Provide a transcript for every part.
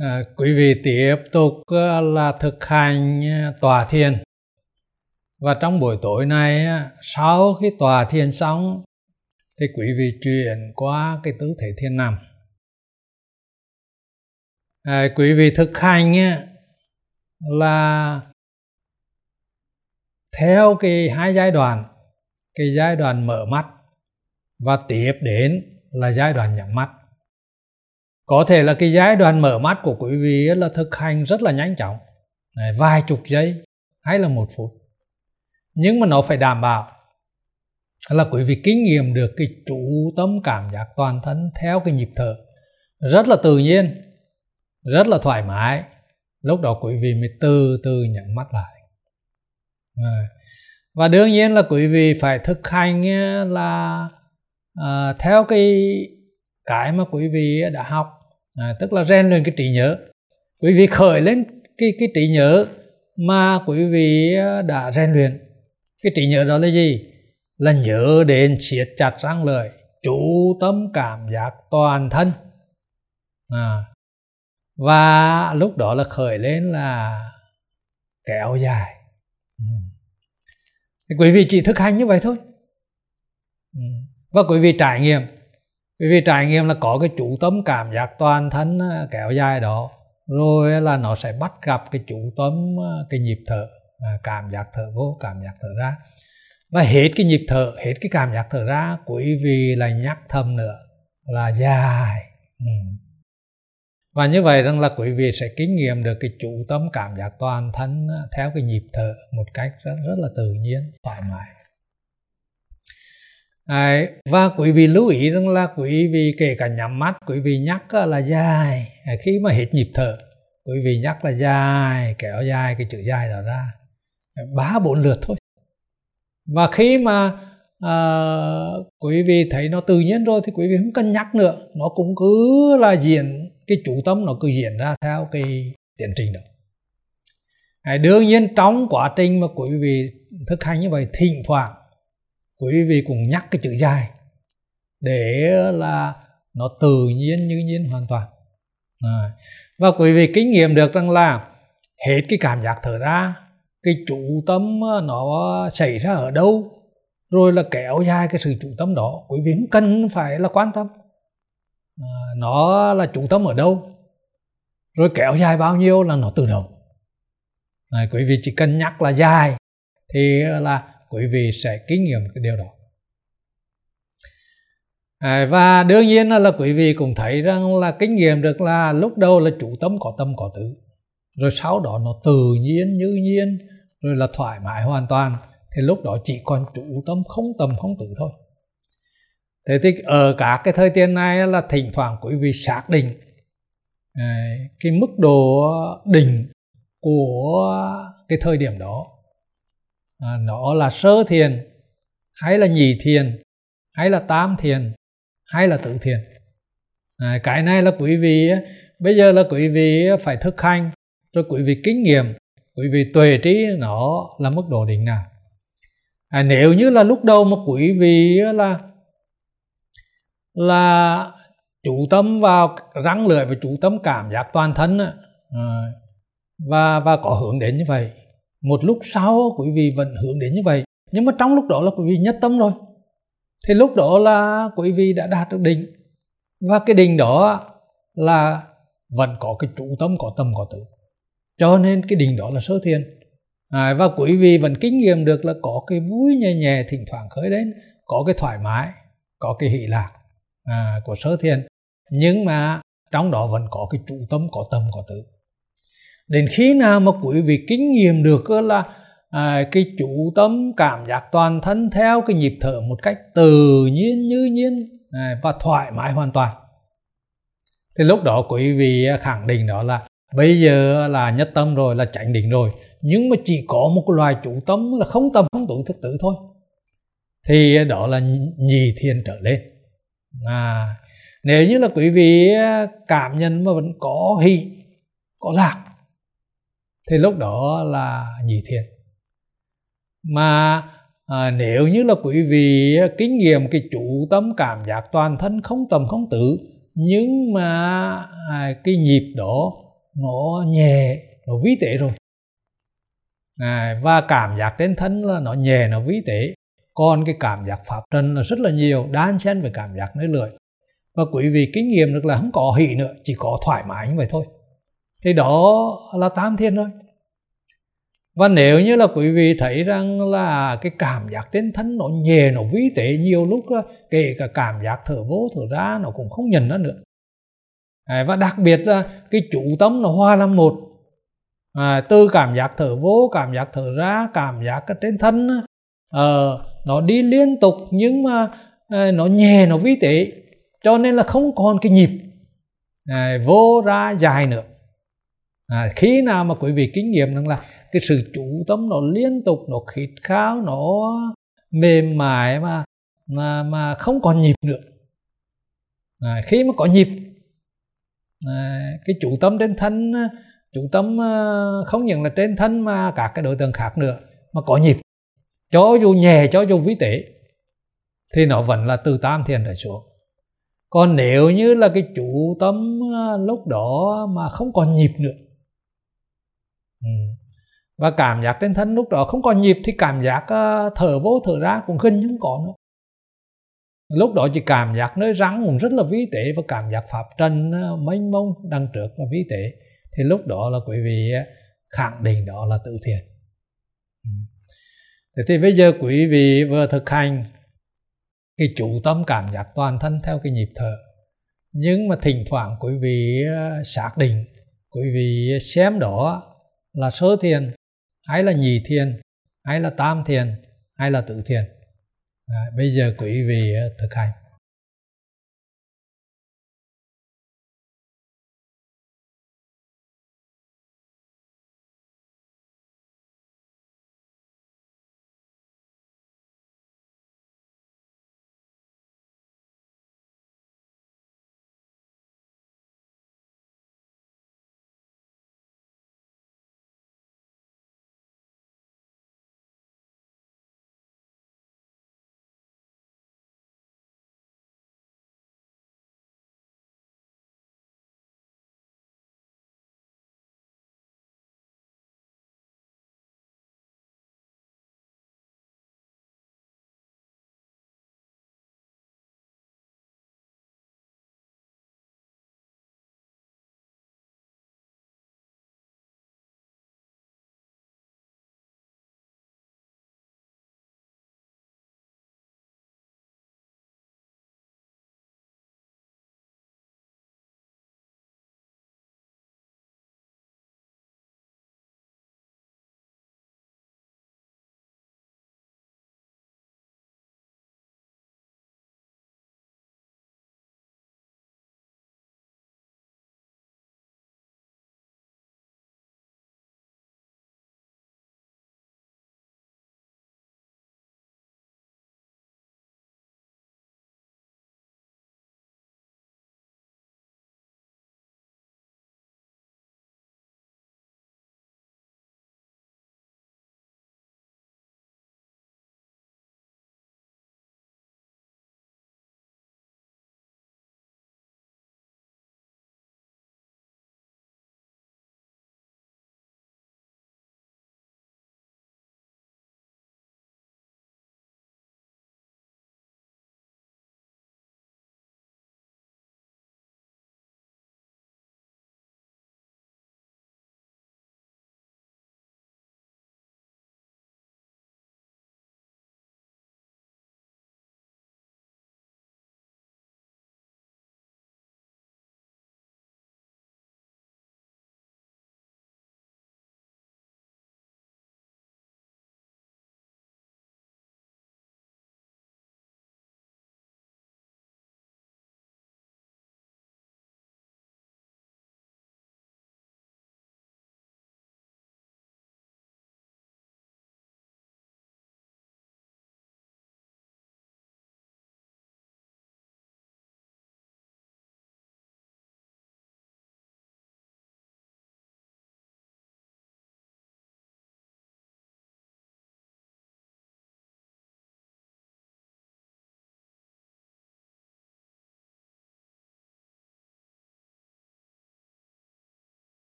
À, quý vị tiếp tục ờ, là thực hành ờ, tòa thiền. Và trong buổi tối này sau khi tòa thiền xong thì quý vị chuyển qua cái tư thế thiền nằm. À, quý vị thực hành là theo cái hai giai đoạn cái giai đoạn mở mắt và tiếp đến là giai đoạn nhắm mắt có thể là cái giai đoạn mở mắt của quý vị là thực hành rất là nhanh chóng. Vài chục giây hay là một phút. Nhưng mà nó phải đảm bảo là quý vị kinh nghiệm được cái chủ tâm cảm giác toàn thân theo cái nhịp thở. Rất là tự nhiên rất là thoải mái. Lúc đó quý vị mới từ từ nhắm mắt lại. Và đương nhiên là quý vị phải thực hành ờ, là à, theo cái cái mà quý vị đã học à, tức là rèn luyện cái trí nhớ. Quý vị khởi lên cái cái trí nhớ mà quý vị à, đã rèn luyện. Cái trí nhớ đó là gì? Là nhớ đến siết chặt răng lời chủ tâm cảm giác toàn thân. À, và lúc đó là khởi lên là kéo dài. Ừ. thì quý vị chỉ thực hành như vậy thôi. Ừ. và quý vị trải nghiệm bởi vì trải nghiệm là có cái chủ tâm cảm giác toàn thân kéo dài đó, rồi là nó sẽ bắt gặp cái chủ tâm cái nhịp thở à, cảm giác thở vô, cảm giác thở ra. Và hết cái nhịp thở, hết cái cảm giác thở ra, quý vị là nhắc thầm nữa là dài. Ừ. và như vậy rằng là quý vị sẽ kinh nghiệm được cái chủ tâm cảm giác toàn thân theo cái nhịp thở một cách rất rất là tự nhiên, thoải mái. Đấy, và quý vị lưu ý rằng là quý vị kể cả nhắm mắt quý vị nhắc ờ, là dài. Khi mà hết nhịp thở quý vị nhắc là dài kéo dài cái chữ dài đó ra. Ba bốn lượt thôi. Và khi mà à, quý vị thấy nó tự nhiên rồi thì quý vị không cần nhắc nữa. Nó cũng cứ là diễn cái chủ tâm nó cứ diễn ra theo cái tiến trình đó. À, đương nhiên trong quá trình mà quý vị thực hành như vậy thỉnh thoảng quý vị cũng nhắc cái chữ dài để là nó tự nhiên như nhiên hoàn toàn. À. và quý vị kinh nghiệm được rằng là hết cái cảm giác thở ra cái chủ tâm ờ, nó xảy ra ở đâu rồi là kéo dài cái sự chủ tâm đó quý vị không cần phải là quan tâm. À, nó là chủ tâm ở đâu rồi kéo dài bao nhiêu là nó tự động. À, quý vị chỉ cần nhắc là dài thì ờ, là quý vị sẽ kinh nghiệm cái điều đó. À, và đương nhiên là quý vị cũng thấy rằng là kinh nghiệm được là lúc đầu là chủ tâm có tâm có tứ. Rồi sau đó nó tự nhiên như nhiên rồi là thoải mái hoàn toàn. Thì lúc đó chỉ còn chủ tâm không tâm không tử thôi. Thế thì ở cả cái thời tiền này là thỉnh thoảng quý vị xác định à, cái mức độ đỉnh của cái thời điểm đó à, nó là sơ thiền hay là nhị thiền hay là tam thiền hay là tự thiền. À, cái này là quý vị bây giờ là quý vị phải thực hành rồi quý vị kinh nghiệm quý vị tuệ trí nó là mức độ đỉnh nào. À, nếu như là lúc đầu mà quý vị là là chủ tâm vào răng lưỡi và chủ tâm cảm giác toàn thân à, và và có hướng đến như vậy một lúc sau quý vị vẫn hướng đến như vậy. Nhưng mà trong lúc đó là quý vị nhất tâm rồi. Thì lúc đó là quý vị đã đạt được định. Và cái định đó là vẫn có cái trụ tâm có tâm có tử. Cho nên cái định đó là sơ thiền. À, và quý vị vẫn kinh nghiệm được là có cái vui nhẹ nhẹ thỉnh thoảng khởi đến có cái thoải mái có cái hỷ lạc à, của sơ thiền. Nhưng mà trong đó vẫn có cái trụ tâm có tâm có tử đến khi nào mà quý vị kinh nghiệm được là à, cái chủ tâm cảm giác toàn thân theo cái nhịp thở một cách tự nhiên như nhiên à, và thoải mái hoàn toàn. Thì lúc đó quý vị khẳng định đó là bây giờ là nhất tâm rồi là chánh định rồi. Nhưng mà chỉ có một loài chủ tâm là không tâm không tự thức tử thôi. Thì đó là nhì thiên trở lên. À nếu như là quý vị cảm nhận mà vẫn có hỷ có lạc thì lúc đó là nhị thiền mà à, nếu như là quý vị à, kinh nghiệm cái chủ tâm cảm giác toàn thân không tầm không tử nhưng mà à, cái nhịp đó nó nhẹ nó vi tế rồi. À, và cảm giác trên thân là nó nhẹ nó vi tế. Còn cái cảm giác pháp trần là rất là nhiều đan xen về cảm giác nơi lưỡi. Và quý vị kinh nghiệm được là không có hỷ nữa chỉ có thoải mái như vậy thôi thì đó là tam thiên thôi. Và nếu như là quý vị thấy rằng là cái cảm giác trên thân nó nhẹ nó vi tế nhiều lúc kể cả cảm giác thở vô thở ra nó cũng không nhận nó nữa. À, và đặc biệt là cái chủ tâm nó hoa làm một. À, từ cảm giác thở vô cảm giác thở ra cảm giác trên thân uh, nó đi liên tục nhưng mà ờ, nó nhẹ nó vi tế cho nên là không còn cái nhịp à, vô ra dài nữa à, khi nào mà quý vị kinh nghiệm rằng là cái sự chủ tâm nó liên tục nó khít khao nó mềm mại mà mà mà không còn nhịp nữa. À, khi mà có nhịp à, cái chủ tâm trên thân chủ tâm à, không những là trên thân mà cả cái đối tượng khác nữa mà có nhịp. Cho dù nhẹ cho dù vi tế thì nó vẫn là từ tam thiền trở xuống. Còn nếu như là cái chủ tâm à, lúc đó mà không còn nhịp nữa ừ. và cảm giác trên thân lúc đó không còn nhịp thì cảm giác ờ, thở vô thở ra cũng gần như không còn nữa lúc đó chỉ cảm giác nơi rắn cũng rất là vi tế và cảm giác pháp trần à, mênh mông đằng trước là vi tế thì lúc đó là quý vị ờ, khẳng định đó là tự thiền ừ. thế thì bây giờ quý vị vừa thực hành cái chủ tâm cảm giác toàn thân theo cái nhịp thở nhưng mà thỉnh thoảng quý vị xác định quý vị xem đó là sơ thiền hay là nhị thiền hay là tam thiền hay là tự thiền. À, bây giờ quý vị ờ, thực hành.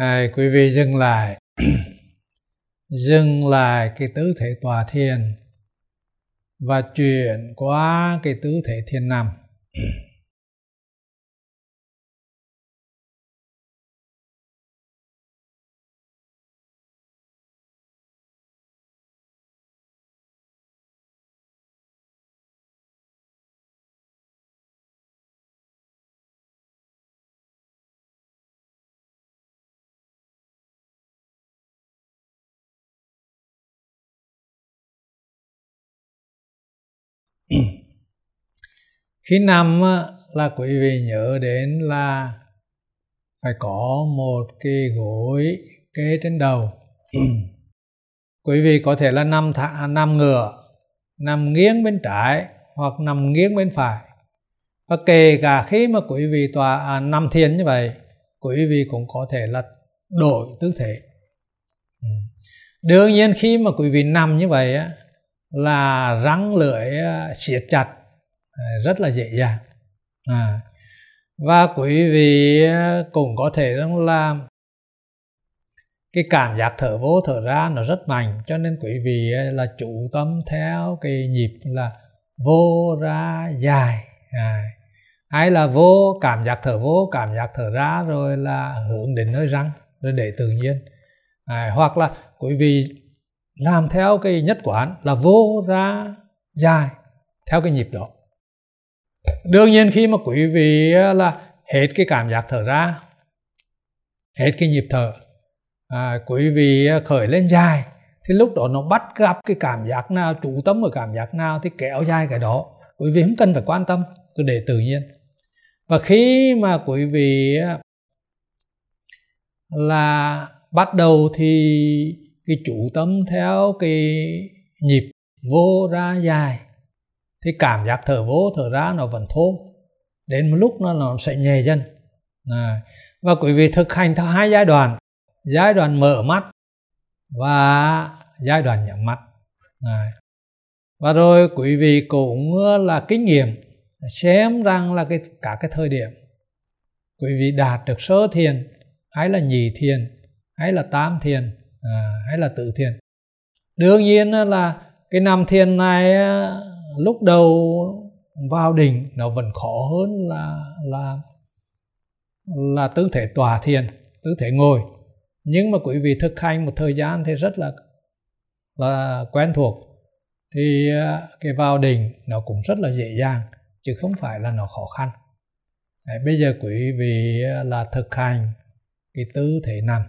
À, quý vị dừng lại. Dừng lại cái tứ thể tòa thiền và chuyển qua cái tứ thể thiền nằm. khi nằm là quý vị nhớ đến là phải có một cái gối kế trên đầu. Quý vị có thể là nằm thả, nằm ngửa nằm nghiêng bên trái hoặc nằm nghiêng bên phải. Và kể cả khi mà quý vị tòa à, nằm thiền như vậy quý vị cũng có thể là đổi tư thế. Đương nhiên khi mà quý vị nằm như vậy á là răng lưỡi ờ, siết chặt ờ, rất là dễ dàng. À, và quý vị ờ, cũng có thể là cái cảm giác thở vô thở ra nó rất mạnh cho nên quý vị là chủ tâm theo cái nhịp là vô ra dài. À, hay là vô cảm giác thở vô cảm giác thở ra rồi là hướng đến nơi răng rồi để tự nhiên. À, hoặc là quý vị làm theo cái nhất quán là vô ra dài theo cái nhịp đó. Đương nhiên khi mà quý vị là hết cái cảm giác thở ra hết cái nhịp thở à, quý vị khởi lên dài thì lúc đó nó bắt gặp cái cảm giác nào chủ tâm ở cảm giác nào thì kéo dài cái đó. Quý vị không cần phải quan tâm cứ để tự nhiên. Và khi mà quý vị là bắt đầu thì cái chủ tâm theo cái nhịp vô ra dài. Thì cảm giác thở vô thở ra nó vẫn thô đến một lúc nó nó sẽ nhẹ dần. À, và quý vị thực hành theo hai giai đoạn. Giai đoạn mở mắt và giai đoạn nhắm mắt. À. và rồi quý vị cũng là kinh nghiệm xem rằng là cái cả cái thời điểm quý vị đạt được sơ thiền hay là nhị thiền hay là tam thiền à, hay là tự thiền đương nhiên là cái nằm thiền này lúc đầu vào đỉnh nó vẫn khó hơn là là là tư thế tòa thiền tư thế ngồi. Nhưng mà quý vị thực hành một thời gian thì rất là là quen thuộc. Thì à, cái vào đỉnh nó cũng rất là dễ dàng chứ không phải là nó khó khăn. Đấy, bây giờ quý vị à, là thực hành cái tư thế nằm.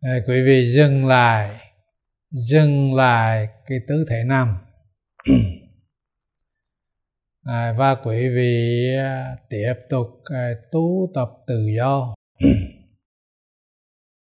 À, quý vị dừng lại dừng lại cái tư thế nằm. À, và quý vị à, tiếp tục à, tu tập tự do.